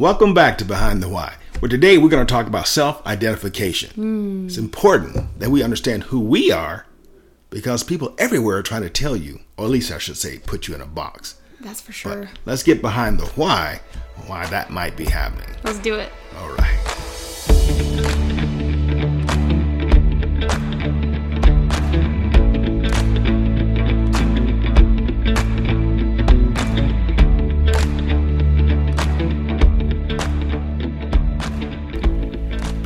Welcome back to Behind the Why, where today we're going to talk about self identification. Hmm. It's important that we understand who we are because people everywhere are trying to tell you, or at least I should say, put you in a box. That's for sure. Let's get behind the why, why that might be happening. Let's do it. All right.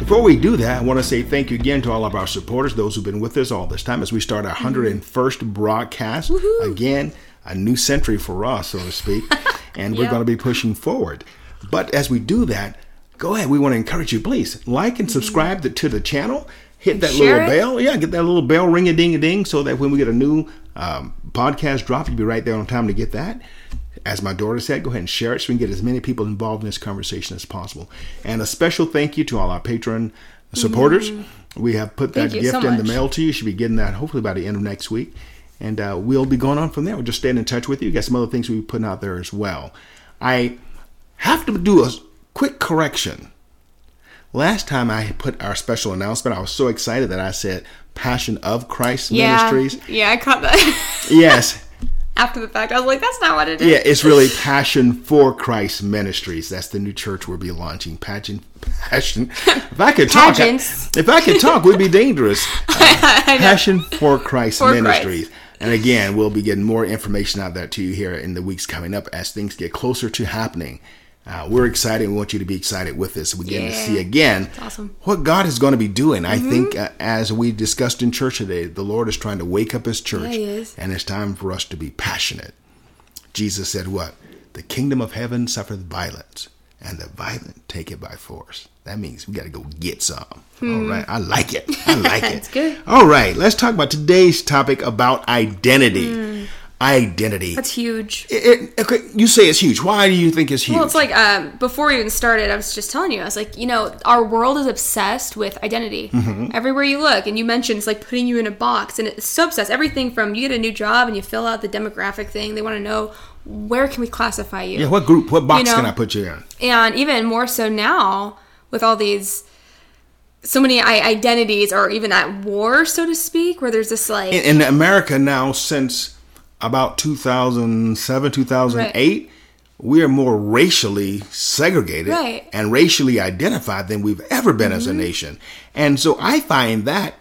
Before we do that, I want to say thank you again to all of our supporters, those who've been with us all this time as we start our 101st broadcast. Again, a new century for us, so to speak, and we're Yeah. going to be pushing forward. But as we do that, go ahead. We want to encourage you, please like and subscribe to, to the channel. Hit that little it. bell. Yeah, get that little bell ring a ding a ding so that when we get a new um, podcast drop, you'll be right there on time to get that. As my daughter said, go ahead and share it so we can get as many people involved in this conversation as possible. And a special thank you to all our patron supporters. We have put that Mm-hmm. Gift so in the mail to you. You should be getting that hopefully by the end of next week. And uh, we'll be going on from there. We'll just staying in touch with you. We Got some other things we'll be putting out there as well. I have to do a quick correction. Last time I put our special announcement, I was so excited that I said Passion of Christ Yeah. Ministries. Yeah, I caught that Yes. after the fact. I was like, that's not what it is. Yeah, it's really Passion for Christ Ministries. That's the new church we'll be launching. Passion, passion. If I could talk, Pageants. if I could talk, we'd be dangerous. Uh, passion for Christ For Ministries. And again, we'll be getting more information out there to you here in the weeks coming up as things get closer to happening. Uh, we're excited. We want you to be excited with this. We get getting to see again awesome. Mm-hmm. what God is going to be doing. I think, uh, as we discussed in church today, the Lord is trying to wake up His church, Yeah, and it's time for us to be passionate. Jesus said, What? The kingdom of heaven suffereth violence, and the violent take it by force. That means we got to go get some. All right. I like it. I like it. Hmm. It's good. All right. Let's talk about today's topic about identity. Identity. That's huge. It- it- okay, you say it's huge. Why do you think it's huge? Well, it's like um, before we even started, I was just telling you, I was like, you know, our world is obsessed with identity. Mm-hmm. Everywhere you look, and you mentioned it's like putting you in a box, and it's so obsessed. Everything from you get a new job and you fill out the demographic thing. They want to know where can we classify you. yeah, what group, what box You know, can I put you in? and even more so now with all these so many identities or even at war so to speak where there's this like in, in America now since about 2007, 2008, we are more racially segregated Right. Mm-hmm. and racially identified than we've ever been as a nation. And so I find that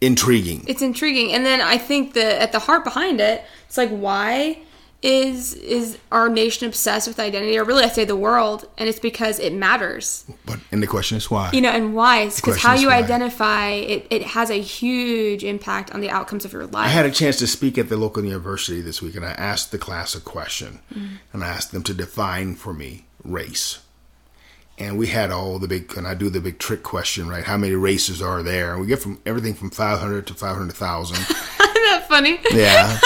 intriguing. it's intriguing and then i think that at the heart behind it it's like why is is our nation obsessed with identity or really i say the world and it's because it matters But and the question is why? you know and why it's because how you why. identify it, it has a huge impact on the outcomes of your life I had a chance to speak at the local university this week, and I asked the class a question, mm. and I asked them to define for me race. And we had all the big, and I do the big trick question, right? How many races are there? And we get from everything from 500 to 500,000. isn't that funny Yeah.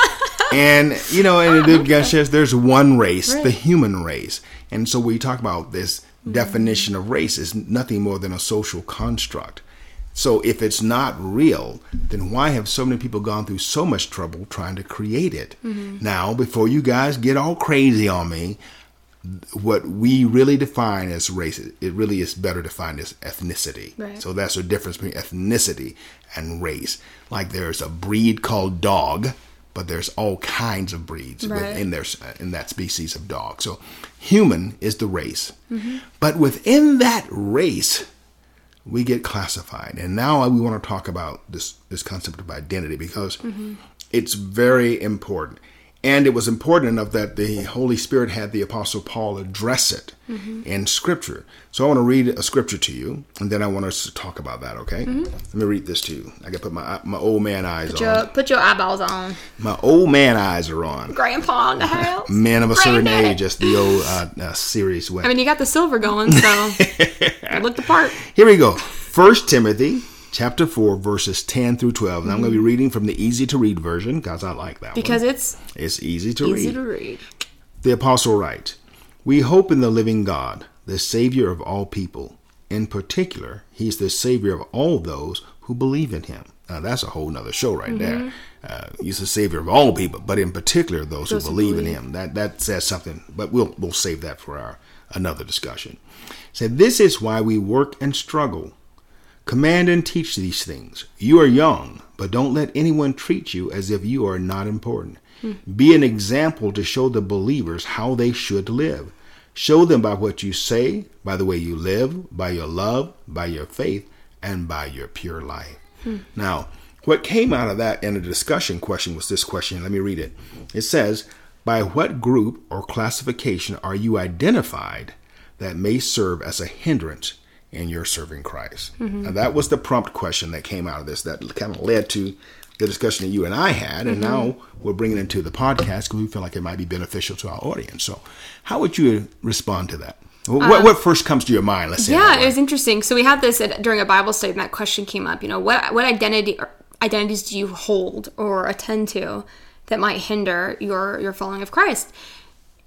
And you know, and the guy says there's one race, the human race. And so we talk about this definition of race is nothing more than a social construct. So if it's not real, then why have so many people gone through so much trouble trying to create it? Mm-hmm. Now, before you guys get all crazy on me, what we really define as race, it really is better defined as ethnicity. Right. So that's the difference between ethnicity and race. Like there's a breed called dog, but there's all kinds of breeds Right. within there in that species of dog. So human is the race, Mm-hmm. but within that race, we get classified. And now we want to talk about this this concept of identity because Mm-hmm. it's very important. And it was important enough that the Holy Spirit had the Apostle Paul address it Mm-hmm. in Scripture. So I want to read a scripture to you, and then I want us to talk about that. Okay? Let me read this to you. I got put my my old man eyes put on. your, put your eyeballs on My old man eyes are on. grandpa in the house Man of a certain age, as the old uh, uh, series went. I mean, you got the silver going, so look the part. Here we go. First Timothy chapter 4 verses 10 through 12 and i'm going to be reading from the easy to read version because i like that one Because one. it's it's easy to easy read. to read. the apostle writes we hope in the living god the savior of all people. In particular he's the savior of all those who believe in him. Now that's a whole nother show right there. Uh, he's the savior of all people but in particular those, Those who who believe in him. That that says something but we'll we'll save that for our another discussion. Said, This is why we work and struggle. Command and teach these things. You are young, but don't let anyone treat you as if you are not important. Hmm. Be an example to show the believers how they should live. Show them by what you say, by the way you live, by your love, by your faith, and by your pure life. Hmm. Now, what came out of that in a discussion question was this question. Let me read it. It says, By what group or classification are you identified that may serve as a hindrance in your serving Christ? Mm-hmm. And that was the prompt question that came out of this that kind of led to the discussion that you and I had. And mm-hmm. now we're bringing it into the podcast because we feel like it might be beneficial to our audience. So, how would you respond to that? What, um, what first comes to your mind? Let's say. Yeah, it was interesting. So we had this at, during a Bible study, and that question came up. You know, what what identity identities do you hold or attend to that might hinder your your following of Christ?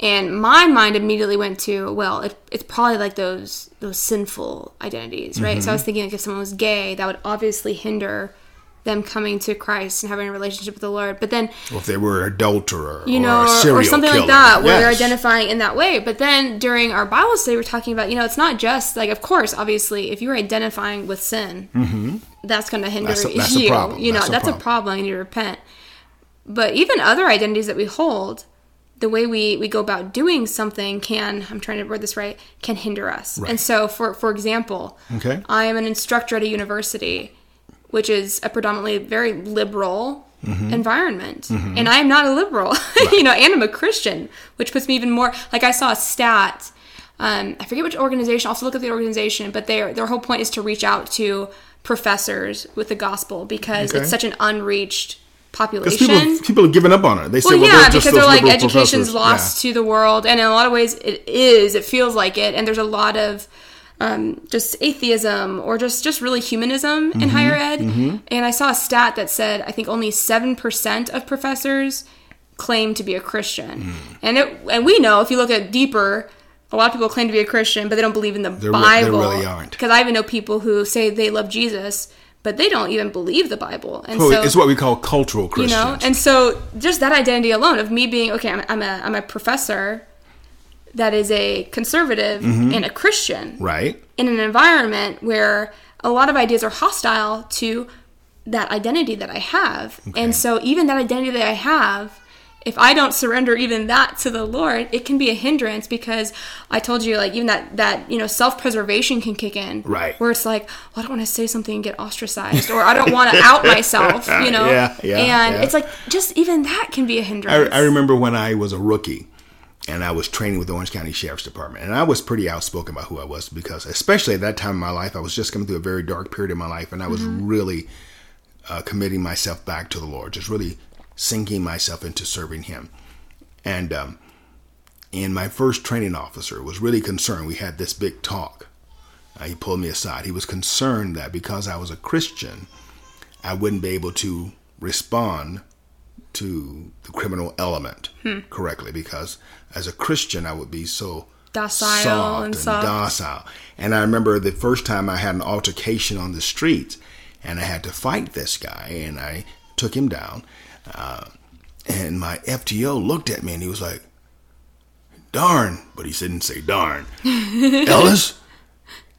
And my mind immediately went to, well, it, it's probably like those those sinful identities, right? Mm-hmm. So I was mm-hmm. thinking like if someone was gay, that would obviously hinder them coming to Christ and having a relationship with the Lord. But then, well, if they were an adulterer, you know, or, or something killer. like that, where yes. you're identifying in that way. But then during our Bible study, we're talking about, you know, it's not just like, of course, obviously, if you're identifying with sin, mm-hmm. that's going to hinder that's a, that's you. You know, that's, that's a, problem. a problem. You need to repent. But even other identities that we hold, the way we, we go about doing something can I'm trying to word this right can hinder us. Right. And so for for example, okay. I am an instructor at a university which is a predominantly very liberal mm-hmm. environment. Mm-hmm. And I'm not a liberal, right. you know, and I'm a Christian, which puts me even more like I saw a stat. Um, I forget which organization. I'll also look at the organization, but their their whole point is to reach out to professors with the gospel because okay. it's such an unreached population. People, people have given up on it. They say, well, yeah, they're because they're like education's lost yeah. to the world, and in a lot of ways it is. It feels like it, and there's a lot of um, just atheism or just just really humanism mm-hmm, in higher ed. Mm-hmm. And I saw a stat that said I think only seven percent of professors claim to be a Christian, mm. and it and we know if you look at deeper. A lot of people claim to be a Christian, but they don't believe in the they're Bible. They really aren't. Because I even know people who say they love Jesus, but they don't even believe the Bible. And so it's what we call cultural Christians. You know, and so just that identity alone of me being okay, I'm, I'm a I'm a professor that is a conservative mm-hmm. and a Christian. Right. In an environment where a lot of ideas are hostile to that identity that I have. Okay. And so even that identity that I have, if I don't surrender even that to the Lord, it can be a hindrance because I told you like even that that you know self-preservation can kick in. Right. Where it's like, well, I don't want to say something and get ostracized or I don't want to out myself, you know. Yeah, yeah. And yeah. it's like just even that can be a hindrance. I, I remember when I was a rookie and I was training with the Orange County Sheriff's Department. And I was pretty outspoken about who I was because, especially at that time in my life, I was just coming through a very dark period in my life, and I was mm-hmm. really uh, committing myself back to the Lord, just really sinking myself into serving Him. And um, and my first training officer was really concerned. We had this big talk. Uh, he pulled me aside. He was concerned that because I was a Christian, I wouldn't be able to respond to the criminal element hmm. correctly because as a Christian I would be so docile soft and, and soft. docile. And I remember the first time I had an altercation on the street and I had to fight this guy and I took him down. Uh, and my FTO looked at me and he was like, darn, but he didn't say darn. Ellis,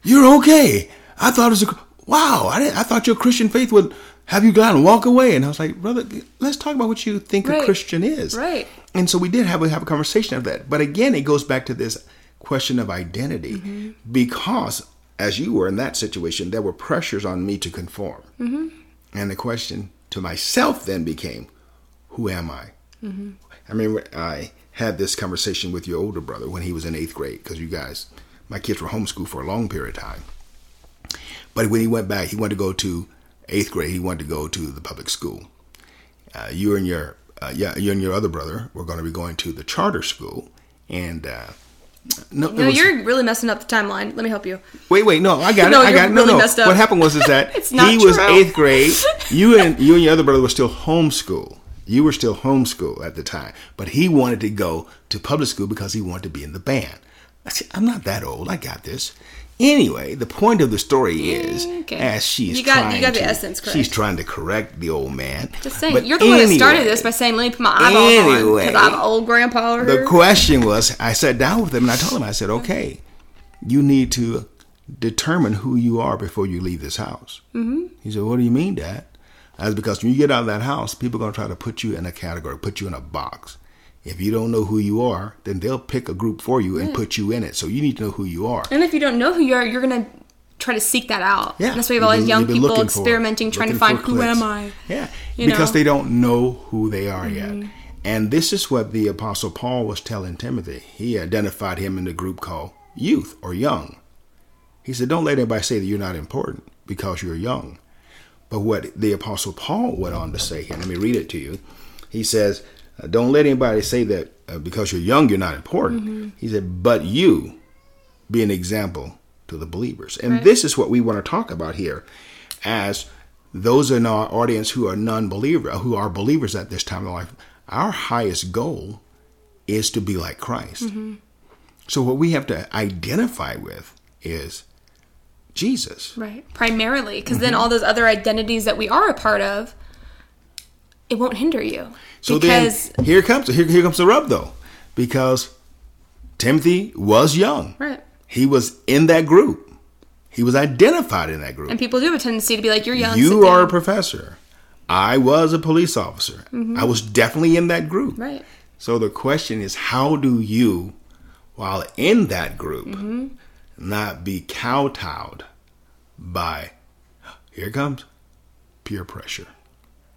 you're okay. I thought it was a, wow, I, I thought your Christian faith would have you gone and walk away? And I was like, brother, let's talk about what you think right. a Christian is. Right. And so we did have, have a conversation of that. But again, it goes back to this question of identity mm-hmm. because as you were in that situation, there were pressures on me to conform. Mm-hmm. And the question to myself then became, who am I? Mm-hmm. I remember I had this conversation with your older brother when he was in eighth grade because you guys, my kids were homeschooled for a long period of time. But when he went back, he wanted to go to eighth grade, he wanted to go to the public school. Uh, you and your uh, yeah, you and your other brother were going to be going to the charter school, and uh, no, no was, you're really messing up the timeline. Let me help you. Wait, wait, no, I got no, it. I got it. No, really no. What happened was is that he was eighth grade. You and you and your other brother were still homeschool. You were still homeschool at the time, but he wanted to go to public school because he wanted to be in the band. I said, I'm not that old. I got this. Anyway, the point of the story is, okay. as she's you got, trying you got the to, essence correct. she's trying to correct the old man. Just saying, but you're the anyway, one that started this by saying, "Let me put my eyeballs anyway, on," because I'm old grandpa. The question was, I sat down with him and I told him, I said, "Okay, you need to determine who you are before you leave this house." Mm-hmm. He said, "What do you mean, Dad?" That's because when you get out of that house, people are going to try to put you in a category, put you in a box. If you don't know who you are, then they'll pick a group for you and put you in it. So you need to know who you are. And if you don't know who you are, you're going to try to seek that out. Yeah. And that's why you have all these young people experimenting, trying to find who am I. Yeah. You because know? they don't know who they are mm-hmm. yet. And this is what the Apostle Paul was telling Timothy. He identified him in the group called youth or young. He said, Don't let anybody say that you're not important because you're young. But what the Apostle Paul went on to say here, let me read it to you. He says, uh, Don't let anybody say that uh, because you're young, you're not important. Mm-hmm. He said, But you be an example to the believers. And right. this is what we want to talk about here as those in our audience who are non believer, who are believers at this time of life. Our highest goal is to be like Christ. Mm-hmm. So, what we have to identify with is Jesus. Right. Primarily, because mm-hmm. then all those other identities that we are a part of, it won't hinder you. So because then here comes here, here comes the rub though, because Timothy was young. Right. He was in that group. He was identified in that group. And people do have a tendency to be like, "You're young." You are a professor. I was a police officer. Mm-hmm. I was definitely in that group. Right. So the question is, how do you, while in that group, mm-hmm not be kowtowed by, here comes peer pressure.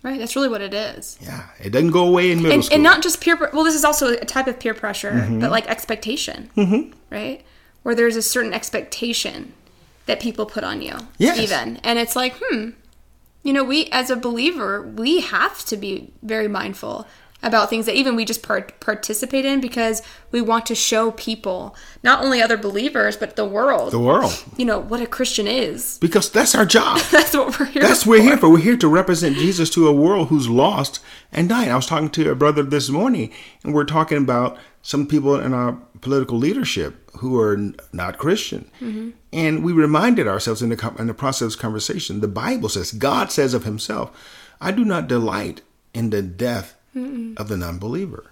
Right, that's really what it is. Yeah, it doesn't go away in middle and, school. And not just peer. Well, this is also a type of peer pressure, mm-hmm. but like expectation, mm-hmm. right? Where there's a certain expectation that people put on you, yes. even, and it's like, hmm, you know, we as a believer, we have to be very mindful about things that even we just part- participate in because we want to show people not only other believers but the world. The world. You know what a christian is. Because that's our job. That's what we're here that's for. we're here for. we're here to represent jesus to a world who's lost and dying. I was talking to a brother this morning and we're talking about some people in our political leadership who are not christian. Mm-hmm. and we reminded ourselves in the, in the process of conversation the bible says god says of himself i do not delight in the death Mm-mm. of the non-believer.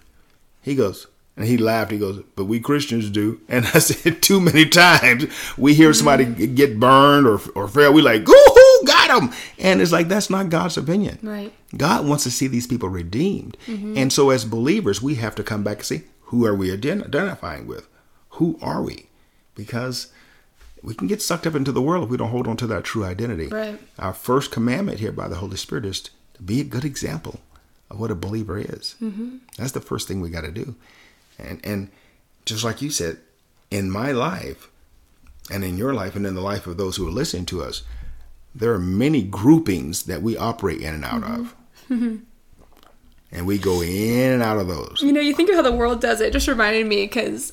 He goes, and he laughed. He goes, "But we Christians do." And I said, "Too many times we hear somebody mm-hmm. get burned or or fail. We like, "Ooh, got him!" And it's like that's not God's opinion. Right. God wants to see these people redeemed, mm-hmm. and so as believers, we have to come back and see who are we identifying with? Who are we? Because we can get sucked up into the world if we don't hold on to that true identity. Right. Our first commandment here by the Holy Spirit is to be a good example of what a believer is. Mm-hmm. That's the first thing we got to do. And and just like you said, in my life, and in your life, and in the life of those who are listening to us, there are many groupings that we operate in and out mm-hmm. of. Mm-hmm. And we go in and out of those. You know, you think of how the world does it. it just reminded me because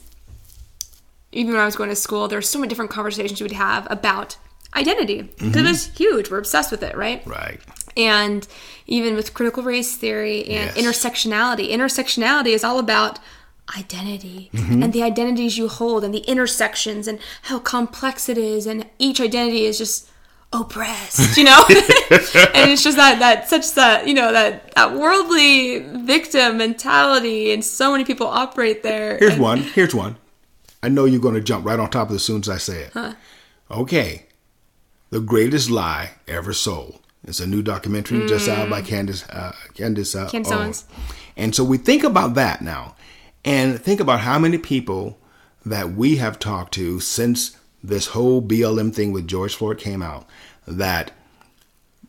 even when I was going to school, there were so many different conversations we would have about identity because mm-hmm. it was huge. We're obsessed with it, right? Right and even with critical race theory and yes. intersectionality. Intersectionality is all about identity mm-hmm. and the identities you hold and the intersections and how complex it is and each identity is just oppressed you know and it's just that that such that you know that that worldly victim mentality and so many people operate there here's and, one here's one i know you're going to jump right on top of it as soon as i say it huh? okay the greatest lie ever sold it's a new documentary mm. just out by mm. Candace uh, Candace, uh, Candace Owens. And so we think about that now, and think about how many people that we have talked to since this whole BLM thing with George Floyd came out that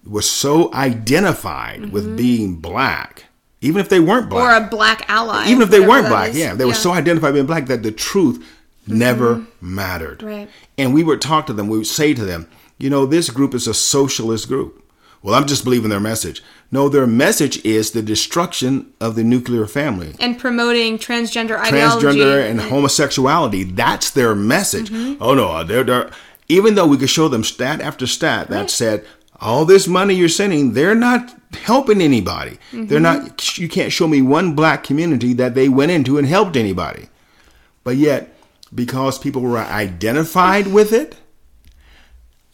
were so identified mm-hmm. with being black, even if they weren't black, or a black ally, even if they weren't black, yeah, they yeah. were so identified being black that the truth mm-hmm. never mattered. Right. And we would talk to them, we would say to them, you know, this group is a socialist group well, I'm just believing their message. No, their message is the destruction of the nuclear family and promoting transgender ideology, transgender and homosexuality. That's their message. Mm-hmm. Oh no, they're, they're even though we could show them stat after stat that right. said all this money you're sending, they're not helping anybody. Mm-hmm. They're not. You can't show me one black community that they went into and helped anybody. But yet, because people were identified with it,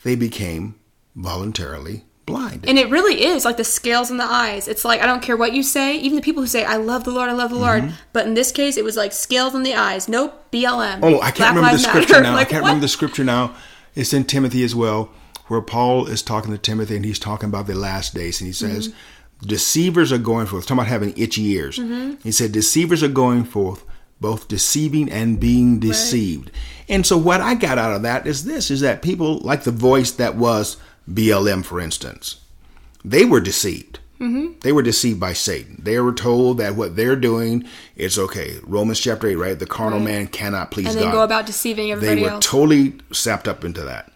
they became voluntarily blind. And it really is like the scales in the eyes. It's like I don't care what you say, even the people who say I love the Lord, I love the mm-hmm. Lord, but in this case it was like scales in the eyes. Nope, BLM. Oh, I can't Black remember the scripture Matter. now. like, I can't what? remember the scripture now. It's in Timothy as well, where Paul is talking to Timothy and he's talking about the last days and he says mm-hmm. deceivers are going forth. Talking about having itchy ears. Mm-hmm. He said deceivers are going forth both deceiving and being deceived. Right. And so what I got out of that is this is that people like the voice that was BLM, for instance, they were deceived. Mm-hmm. They were deceived by Satan. They were told that what they're doing is okay. Romans chapter 8, right? The carnal right. man cannot please God. And they go about deceiving everybody They were else. totally sapped up into that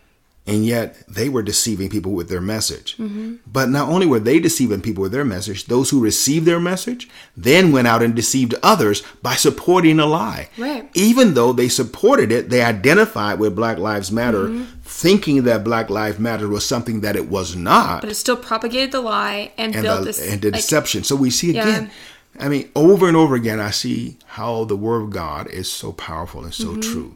and yet they were deceiving people with their message. Mm-hmm. But not only were they deceiving people with their message, those who received their message then went out and deceived others by supporting a lie. Right. Even though they supported it, they identified with Black Lives Matter, mm-hmm. thinking that Black Lives Matter was something that it was not. But it still propagated the lie and, and built the, this and the like, deception. So we see again. Yeah. I mean, over and over again, I see how the Word of God is so powerful and so mm-hmm. true.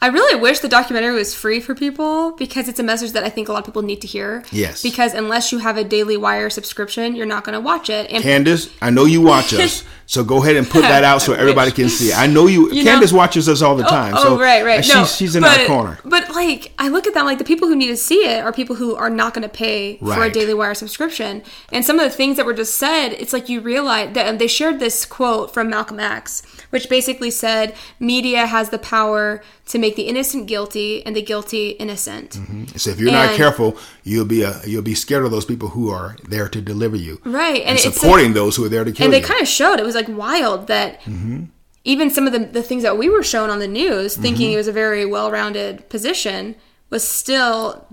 I really wish the documentary was free for people because it's a message that I think a lot of people need to hear. Yes. Because unless you have a Daily Wire subscription, you're not going to watch it. And Candace, I know you watch us, so go ahead and put that out so everybody can see it. I know you. you Candace know? watches us all the oh, time. Oh, so oh right, right. She's, no, she's in but, our corner. But like, I look at that like the people who need to see it are people who are not going to pay right. for a Daily Wire subscription. And some of the things that were just said, it's like you realize that they shared this quote from Malcolm X, which basically said, "Media has the power." to make the innocent guilty and the guilty innocent. Mm-hmm. So if you're and, not careful, you'll be a, you'll be scared of those people who are there to deliver you, right? And, and supporting those who are there to kill you. And they kind of showed it was like wild that. Mm-hmm. Even some of the, the things that we were shown on the news, thinking mm-hmm. it was a very well rounded position, was still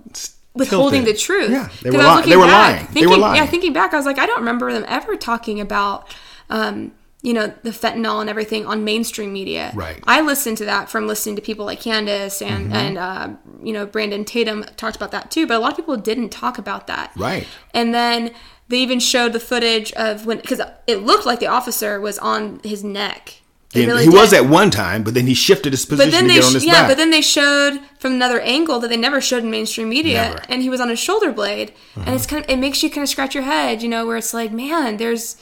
withholding the truth. Yeah, they were, li- they were back, lying. Thinking, they were lying. Yeah, thinking back, I was like, I don't remember them ever talking about um, you know the fentanyl and everything on mainstream media. Right. I listened to that from listening to people like Candace and mm-hmm. and uh, you know Brandon Tatum talked about that too. But a lot of people didn't talk about that. Right. And then they even showed the footage of when because it looked like the officer was on his neck. Really he did. was at one time, but then he shifted his position but then they, sh- yeah, back. but then they showed from another angle that they never showed in mainstream media, never. and he was on his shoulder blade, uh-huh. and it's kind of it makes you kind of scratch your head, you know, where it's like, man, there's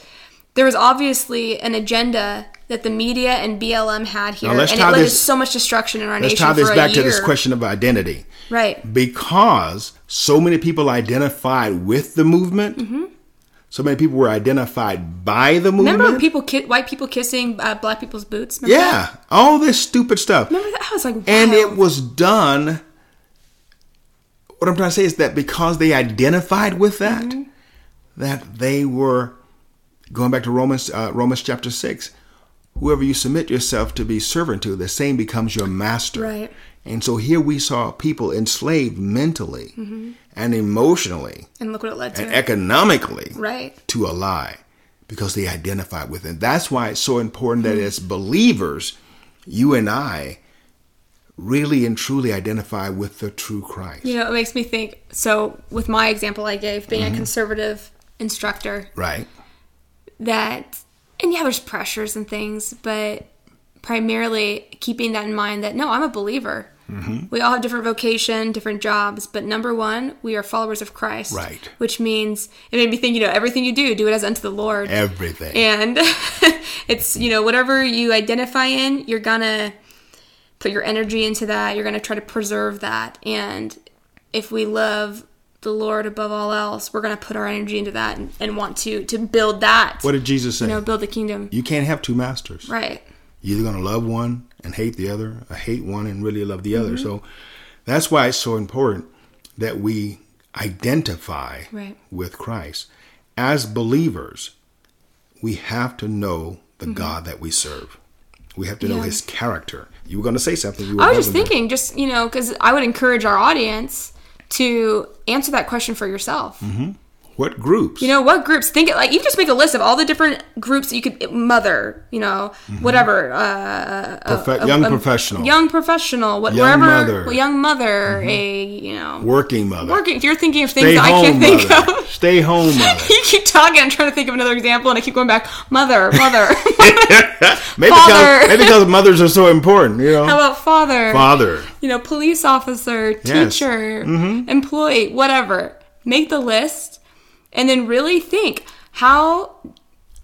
there was obviously an agenda that the media and BLM had here, and it led this, to so much destruction in our let's nation. Let's tie this back to this question of identity, right? Because so many people identified with the movement. Mm-hmm. So many people were identified by the movement. Remember people, ki- white people kissing uh, black people's boots? Remember yeah, that? all this stupid stuff. Remember that? I was like, and it was done. What I'm trying to say is that because they identified with that, mm-hmm. that they were Going back to Romans, uh, Romans chapter six, whoever you submit yourself to be servant to, the same becomes your master. Right. And so here we saw people enslaved mentally mm-hmm. and emotionally, and look what it led to, and economically, right, to a lie, because they identified with it. That's why it's so important mm-hmm. that as believers, you and I really and truly identify with the true Christ. You know, it makes me think. So, with my example I gave, being mm-hmm. a conservative instructor, right that, and yeah, there's pressures and things, but primarily keeping that in mind that no, I'm a believer. Mm-hmm. We all have different vocation, different jobs, but number one, we are followers of Christ. Right. Which means it made me think, you know, everything you do, do it as unto the Lord. Everything. And it's, you know, whatever you identify in, you're gonna put your energy into that. You're gonna try to preserve that. And if we love the Lord above all else, we're going to put our energy into that and, and, want to to build that. What did Jesus say? You know, build the kingdom. You can't have two masters. Right. You're either going to love one and hate the other, or hate one and really love the mm-hmm. other. So that's why it's so important that we identify right. with Christ. As believers, we have to know the mm-hmm. God that we serve. We have to know his character. You were going to say something. I was just thinking, just, you know, because I would encourage our audience to answer that question for yourself. Mm-hmm. What groups? You know, what groups? Think it like you just make a list of all the different groups that you could mother, you know, mm-hmm. whatever. Uh, Profe- a, young a, professional. Young professional. What, young wherever. Mother. Young mother. Mm-hmm. A, you know. Working mother. Working. If you're thinking of things Stay that I can't think mother. of. Stay home mother. you keep talking. I'm trying to think of another example and I keep going back. Mother, mother. maybe, father. Because, maybe because mothers are so important, you know. How about father? Father. You know, police officer, teacher, yes. mm-hmm. employee, whatever. Make the list and then really think how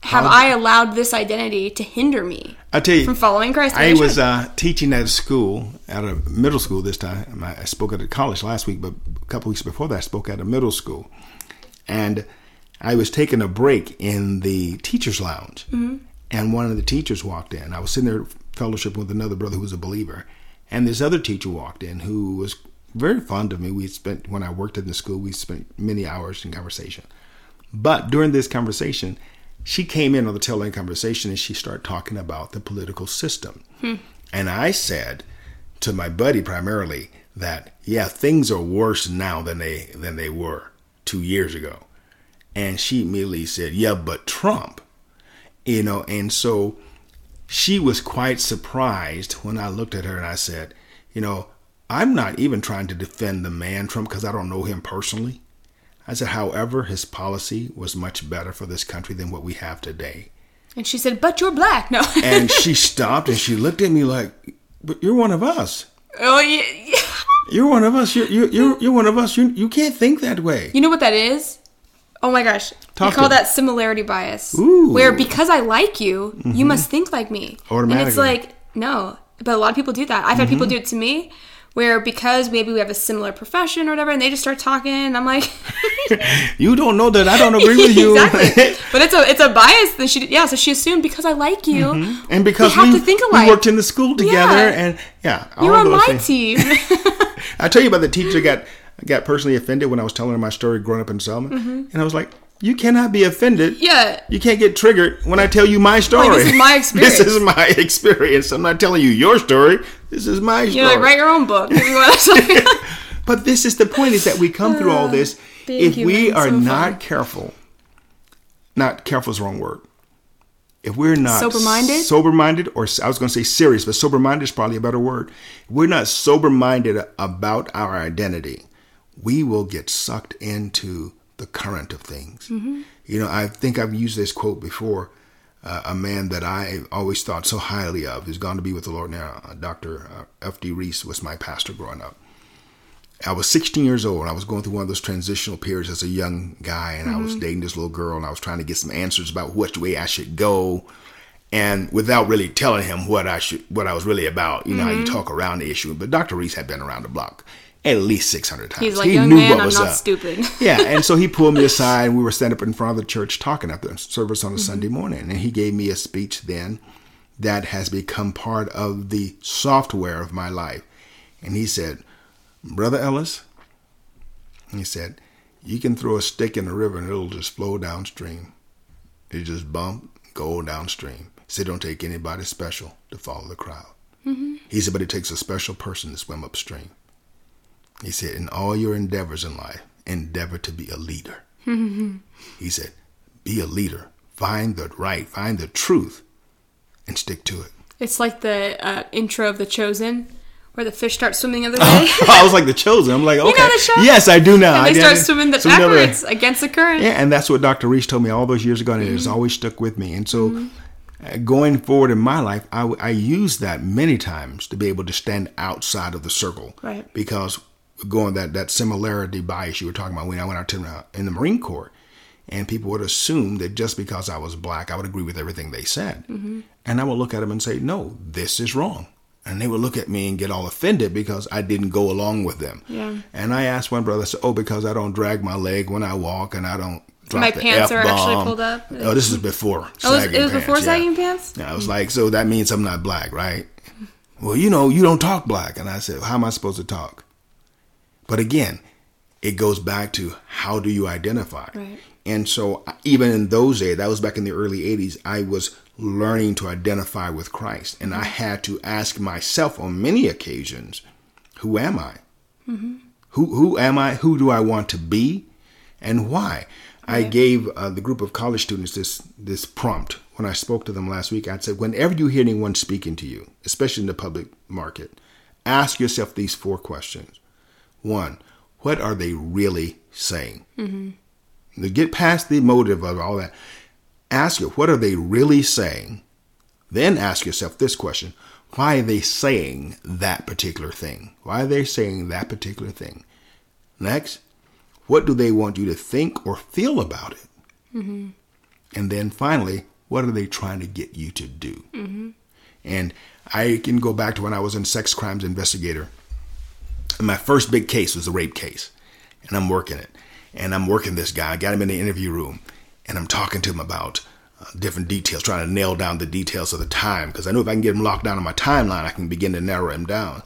have I allowed this identity to hinder me? I tell you, from following Christ. I was uh, teaching at a school, at a middle school this time. I spoke at a college last week, but a couple weeks before that, I spoke at a middle school, and I was taking a break in the teachers' lounge, mm-hmm. and one of the teachers walked in. I was sitting there fellowship with another brother who was a believer, and this other teacher walked in who was very fond of me. We spent when I worked in the school, we spent many hours in conversation. But during this conversation, she came in on the tail end conversation and she started talking about the political system. Hmm. And I said to my buddy primarily that yeah, things are worse now than they than they were two years ago. And she immediately said, Yeah, but Trump. You know, and so she was quite surprised when I looked at her and I said, you know, I'm not even trying to defend the man Trump because I don't know him personally. I said, however, his policy was much better for this country than what we have today. And she said, but you're black. No. and she stopped and she looked at me like, but you're one of us. Oh, yeah. You're one of us. You're, you're, you're, you're one of us. You, you can't think that way. You know what that is? Oh my gosh. Talk we call that similarity bias. Ooh. Where because I like you, mm-hmm. you must think like me. And it's like, no. But a lot of people do that. I've had mm-hmm. people do it to me where because maybe we have a similar profession or whatever, and they just start talking, and I'm like, "You don't know that I don't agree with you." exactly. but it's a it's a bias that she yeah. So she assumed because I like you, mm-hmm. and because we, have we, to think alike. we worked in the school together, yeah. and yeah, you're on my things. team. I tell you about the teacher got got personally offended when I was telling her my story growing up in Selma, mm-hmm. and I was like, you cannot be offended. Yeah. You can't get triggered when I tell you my story. Like, this is my experience. this is my experience. I'm not telling you your story. This is my story. You're like, write your own book. but this is the point is that we come through all this. Uh, if we are so not fun. careful, not careful is the wrong word. If we're not sober minded, sober minded, or I was going to say serious, but sober minded is probably a better word. If we're not sober minded about our identity, we will get sucked into the current of things. Mm-hmm. You know, I think I've used this quote before. Uh, a man that I always thought so highly of, who's gone to be with the Lord now, uh, Dr. Uh, F.D. Reese was my pastor growing up. I was 16 years old. I was going through one of those transitional periods as a young guy, and mm-hmm. I was mm-hmm. dating this little girl, and I was trying to get some answers about which way I should go, and without really telling him what I should, what I was really about. You know mm-hmm. how you mm-hmm. talk around the issue. But Dr. Reese had been around the block at least 600 times. He's like, he young knew man, what I'm was not up. stupid. yeah, and so he pulled me aside and we were standing up in front of the church talking after the service on a mm-hmm. Sunday morning. And he gave me a speech then that has become part of the software of my life. And he said, Brother Ellis, he said, you can throw a stick in the river and it'll just flow downstream. It just bump, go downstream. He said, don't take anybody special to follow the crowd. Mm-hmm. He said, but it takes a special person to swim upstream. He said, in all your endeavors in life, endeavor to be a leader. he said, be a leader. Find the right, find the truth, and stick to it. It's like the uh, intro of The Chosen, where the fish start swimming the other way. I was like The Chosen. I'm like, okay. You know the show? Yes, I do now. And they I start swimming the backwards against the current. Yeah, and that's what Dr. Reese told me all those years ago, and mm-hmm. it has mm-hmm. always stuck with me. And so, mm-hmm. Uh, going forward in my life, I, I use that many times to be able to stand outside of the circle. Right. Because going that that similarity bias you were talking about when I went out to uh, in the Marine Corps, and people would assume that just because I was black, I would agree with everything they said, mm-hmm. and I would look at them and say, "No, this is wrong." And they would look at me and get all offended because I didn't go along with them. Yeah. And I asked one brother, "Oh, because I don't drag my leg when I walk, and I don't my pants F-bomb. are actually pulled up. Oh, this is before. Oh, it was, it was before yeah. sagging pants. Yeah, I was like, so that means I'm not black, right? Well, you know, you don't talk black, and I said, how am I supposed to talk? But again, it goes back to how do you identify? Right. And so, even in those days, that was back in the early 80s, I was learning to identify with Christ. And I had to ask myself on many occasions, who am I? Mm-hmm. Who, who am I? Who do I want to be? And why? I gave uh, the group of college students this this prompt when I spoke to them last week. I said, whenever you hear anyone speaking to you, especially in the public market, ask yourself these four questions. One, what are they really saying? Mm-hmm. To get past the motive of all that, ask you, what are they really saying? Then ask yourself this question why are they saying that particular thing? Why are they saying that particular thing? Next, what do they want you to think or feel about it? Mm-hmm. And then finally, what are they trying to get you to do? Mm-hmm. And I can go back to when I was in sex crimes investigator. And my first big case was a rape case, and I'm working it. And I'm working this guy. I got him in the interview room, and I'm talking to him about uh, different details, trying to nail down the details of the time. Because I know if I can get him locked down on my timeline, I can begin to narrow him down.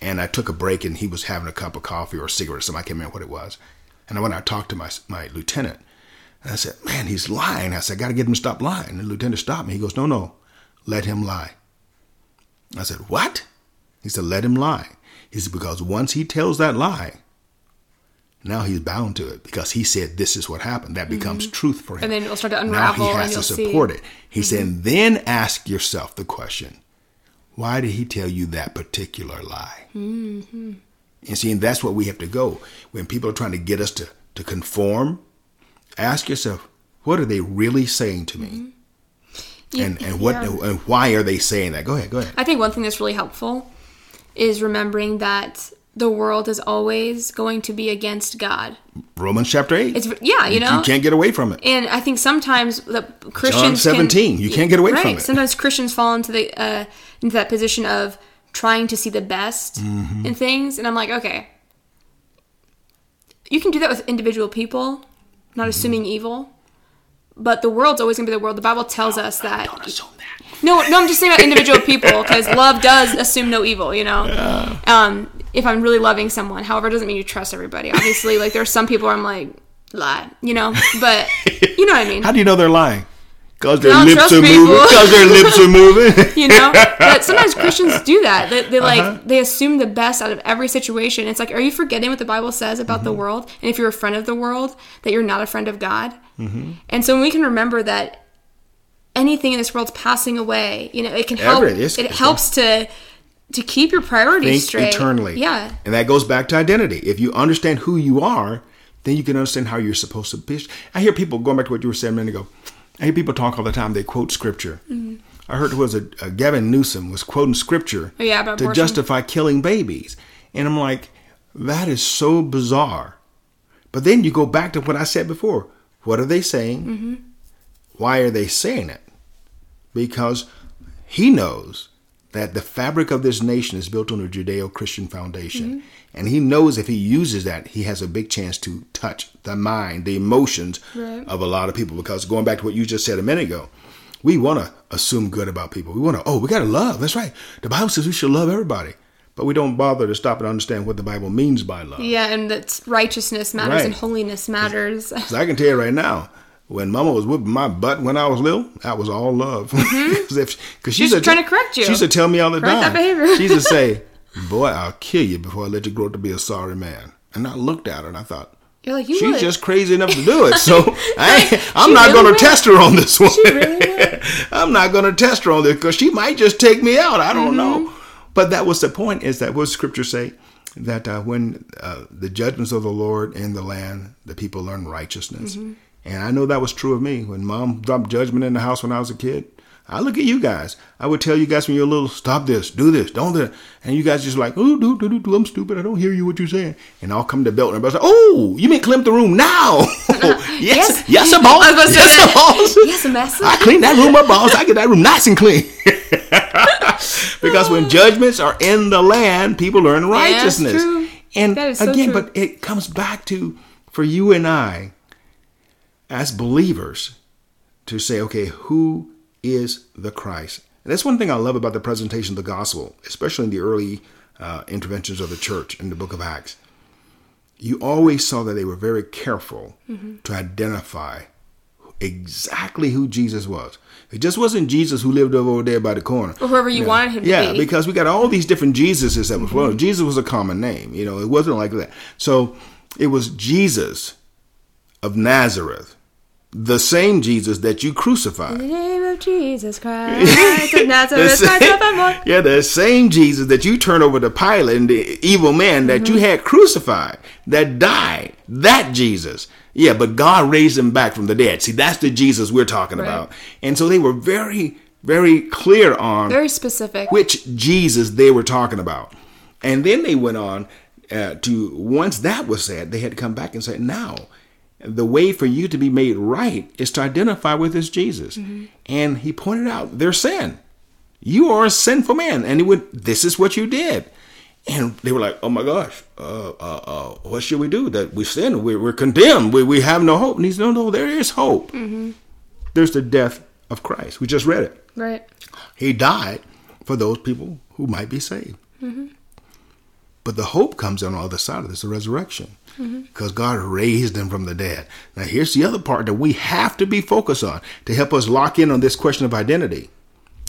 And I took a break, and he was having a cup of coffee or a cigarette or. I can't remember what it was. And I went out and talked to my, my lieutenant. And I said, Man, he's lying. I said, I got to get him to stop lying. And the lieutenant stopped me. He goes, No, no, let him lie. I said, What? He said, Let him lie. Said, Because once he tells that lie, now he's bound to it because he said this is what happened. That becomes mm-hmm. truth for him. And then it'll start to unravel. Now he has to support see. it. He mm-hmm. said, then ask yourself the question, why did he tell you that particular lie? Mm-hmm. And see, and that's what we have to go. When people are trying to get us to, to conform, ask yourself, what are they really saying to me? Mm-hmm. And and what yeah. and why are they saying that? Go ahead, go ahead. I think one thing that's really helpful is remembering that the world is always going to be against God. Romans chapter 8. It's yeah, you, know. You can't get away from it. And I think sometimes the Christians John 17, can, you can't get away right, from it. Sometimes Christians fall into the uh, into that position of trying to see the best mm-hmm. in things. And I'm like, okay, you can do that with individual people, not mm-hmm. assuming evil. But the world's always going to be the world. The Bible tells us that. Don't assume that. No, no, I'm just saying about individual people because love does assume no evil, you know? Yeah. Um, if I'm really loving someone. However, it doesn't mean you trust everybody. Obviously, like there are some people where I'm like, lie, you know? But you know what I mean? How do you know they're lying? Because their lips are people. moving. Because their lips are moving. you know, but sometimes Christians do that. They, they like uh-huh. they assume the best out of every situation. It's like, are you forgetting what the Bible says about mm-hmm. the world? And if you're a friend of the world, that you're not a friend of God. Mm-hmm. And so when we can remember that anything in this world's passing away, you know, it can help. it, it helps to to keep your priorities Think straight eternally. Yeah, and that goes back to identity. If you understand who you are, then you can understand how you're supposed to be. I hear people going back to what you were saying a minute ago. I hear people talk all the time. They quote scripture. Mm-hmm. I heard it was a, a, Gavin Newsom was quoting scripture oh, yeah, to justify killing babies, and I'm like, that is so bizarre. But then you go back to what I said before. What are they saying? Mm-hmm. Why are they saying it? Because he knows that the fabric of this nation is built on a Judeo Christian foundation. Mm-hmm. And he knows if he uses that, he has a big chance to touch the mind, the emotions right. of a lot of people. Because going back to what you just said a minute ago, we want to assume good about people. We want to, oh, we got to love. That's right. The Bible says we should love everybody. But we don't bother to stop and understand what the Bible means by love. Yeah, and that righteousness matters right. and holiness matters. Because I can tell you right now, when Mama was whipping my butt when I was little, that was all love. Because mm-hmm. she's trying to correct you. She used to tell me all the correct time. That behavior. she used to say, "Boy, I'll kill you before I let you grow up to be a sorry man." And I looked at her and I thought, You're like, you she's would. just crazy enough to do it. So I, am not really going to test her on this one. Really I'm not going to test her on this because she might just take me out. I don't mm-hmm. know. But that was the point. Is that what Scripture say? That uh, when uh, the judgments of the Lord in the land, the people learn righteousness. Mm-hmm. And I know that was true of me when mom dropped judgment in the house when I was a kid. I look at you guys. I would tell you guys when you're little, stop this, do this, don't do that. And you guys just like, oh, do, do, do, do, I'm stupid. I don't hear you what you're saying. And I'll come to belt and everybody's like, oh, you mean clean the room now? yes, yes, yes, a boss. Yes, a boss. Yes, a mess. I clean that room up, boss. I get that room nice and clean. because when judgments are in the land, people learn righteousness. Yeah, and again, but it comes back to for you and I as believers to say, okay, who is the Christ? And that's one thing I love about the presentation of the gospel, especially in the early uh, interventions of the church in the book of Acts. You always saw that they were very careful mm-hmm. to identify exactly who Jesus was. It just wasn't Jesus who lived over there by the corner. Or whoever you, you know, wanted him yeah, be. Yeah, because we got all these different Jesuses that was mm-hmm. well, Jesus was a common name. You know, it wasn't like that. So it was Jesus of Nazareth the same Jesus that you crucified. In the name of Jesus Christ of Nazareth, same, yeah, the same Jesus that you turned over to Pilate and the evil man that mm-hmm. you had crucified, that died. That Jesus. Yeah, but God raised him back from the dead. See, that's the Jesus we're talking right. about. And so they were very, very clear on very specific which Jesus they were talking about. And then they went on uh, to once that was said, they had to come back and say, now the way for you to be made right is to identify with this Jesus. Mm-hmm. And he pointed out their sin. You are a sinful man, and he would. This is what you did. And they were like, "Oh my gosh, uh, uh, uh, what should we do? That we sin, we're, we're condemned. We, we have no hope." And he's no, no, there is hope. Mm-hmm. There's the death of Christ. We just read it. Right. He died for those people who might be saved. Mm-hmm. But the hope comes on the other side of this, the resurrection because mm-hmm. God raised them from the dead. Now, here's the other part that we have to be focused on to help us lock in on this question of identity.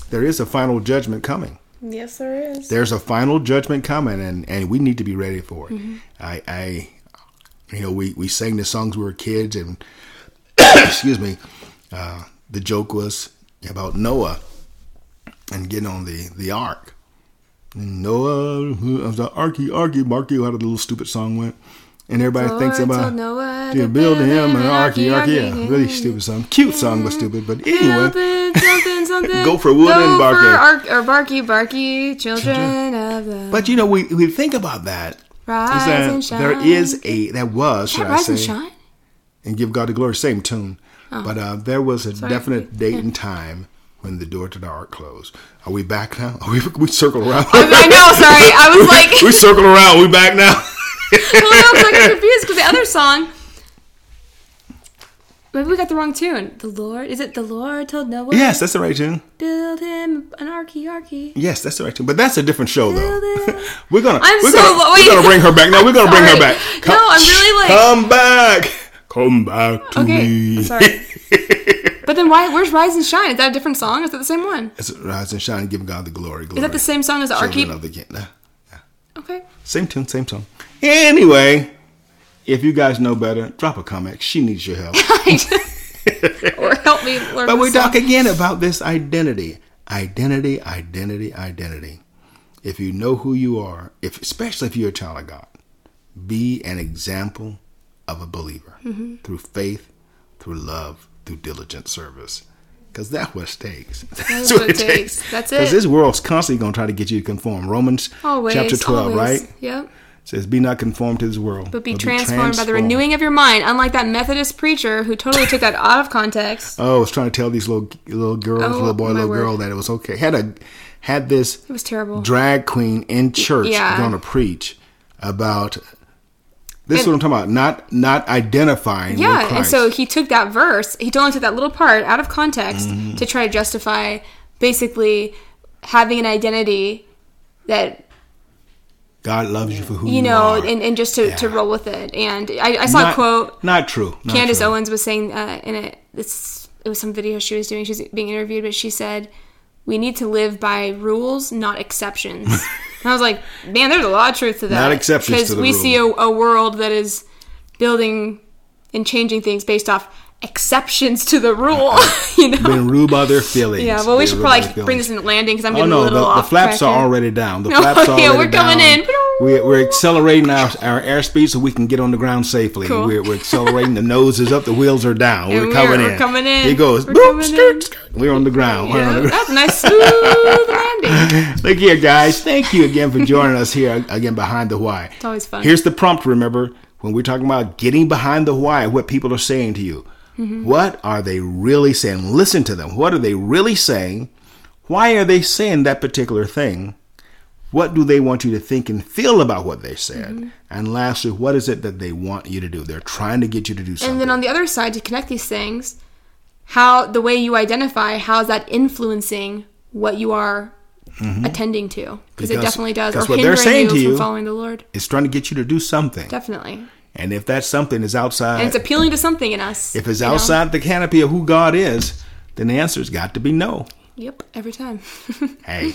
There is a final judgment coming. Yes, there is. There's a final judgment coming, and, and we need to be ready for it. Mm-hmm. I, I, you know, we, we sang the songs we were kids, and excuse me, uh, the joke was about Noah and getting on the, the ark. And Noah, was the Arky, Arky, Marky, how the little stupid song went. And everybody so thinks about yeah, building him an arky, arky, yeah, really stupid song, cute song, but stupid. But anyway, something, something, go for wood and barky, or barky, barky, children of the. But you know, we we think about that. Rise is that and shine. There is a that was should that I rise say, and shine, and give God the glory. Same tune, oh. but uh, there was a Sorry. definite date yeah. and time when the door to the ark closed. Are we back now? Are we we circled around? I, know. Sorry, I was like we circled around. We back now well, I was like confused because the other song. Maybe we got the wrong tune. The Lord is it the Lord told Noah? Yes, that's the right tune. Build him an arky arky. Yes, that's the right tune. But that's a different show though. we're gonna I'm we're so gonna, low. we're gonna bring her back. No, we're gonna bring her back. Come, no, I'm really like come back. Come back to okay, me. Sorry. But then why? Where's Rise and Shine? Is that a different song? Is that the same one? It's Rise and Shine, giving God the glory. glory. Is that the same song as the? Of the, yeah. Okay. Same tune, same song. Anyway, if you guys know better, drop a comment. She needs your help. or help me learn. But we talk again about this identity. Identity, identity, identity. If you know who you are, if especially if you're a child of God, be an example of a believer mm-hmm. through faith, through love, through diligent service. Because that's what it takes. That's, that's what, it takes. takes. That's it. Because this world's constantly going to try to get you to conform. Romans always, chapter 12, always. right? Yep says, Be not conformed to this world, but be, but transformed, be transformed by the renewing of your mind. Unlike that Methodist preacher who totally took that out of context. Oh, I was trying to tell these little little girls, oh, little boy, little word. girl, that it was okay. Had a had this. It was terrible. Drag queen in church yeah. going to preach about. This and, is what I'm talking about. Not not identifying. Yeah, and so he took that verse. He only took that little part out of context mm-hmm. to try to justify basically having an identity that God loves you for who you, you know, are. and, and just to, yeah. to roll with it. And I, I saw not, a quote. Not true. Not Candace true. Owens was saying uh, in it. This it was some video she was doing. She was being interviewed, but she said, "We need to live by rules, not exceptions." and I was like, "Man, there's a lot of truth to that." Not exceptions because we rule. see a, a world that is building and changing things based off exceptions to the rule. you know, been ruled by their feelings. Yeah, well, we should probably bring this in landing because I'm oh, getting oh, no, a little the, off. The flaps are already down. The flaps are yeah, we're coming down. in. We're, we're accelerating our, our airspeed so we can get on the ground safely. Cool. We're, we're accelerating. the nose is up. The wheels are down. We're, coming we're, in. We're coming in. Here goes. We're, Boop, skirt, skirt. we're on the ground. Yeah, on the that's nice smooth Look here, guys. Thank you again for joining us here again behind the why. It's always fun. Here's the prompt. Remember when we're talking about getting behind the why, what people are saying to you. Mm-hmm. What are they really saying? Listen to them. What are they really saying? Why are they saying that particular thing? What do they want you to think and feel about what they said? Mm-hmm. And lastly, what is it that they want you to do? They're trying to get you to do something. And then on the other side, to connect these things, how the way you identify, how is that influencing what you are mm-hmm. attending to? Because it definitely does. Or what they're saying you to you following the Lord. It's trying to get you to do something. Definitely. And if that something is outside, and it's appealing to something in us, if it's outside know? the canopy of who God is, then the answer's got to be no. Yep, every time. hey,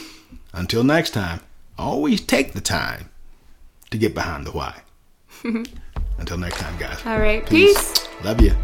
until next time, always take the time to get behind the why. until next time, guys. All right, peace. peace. Love you.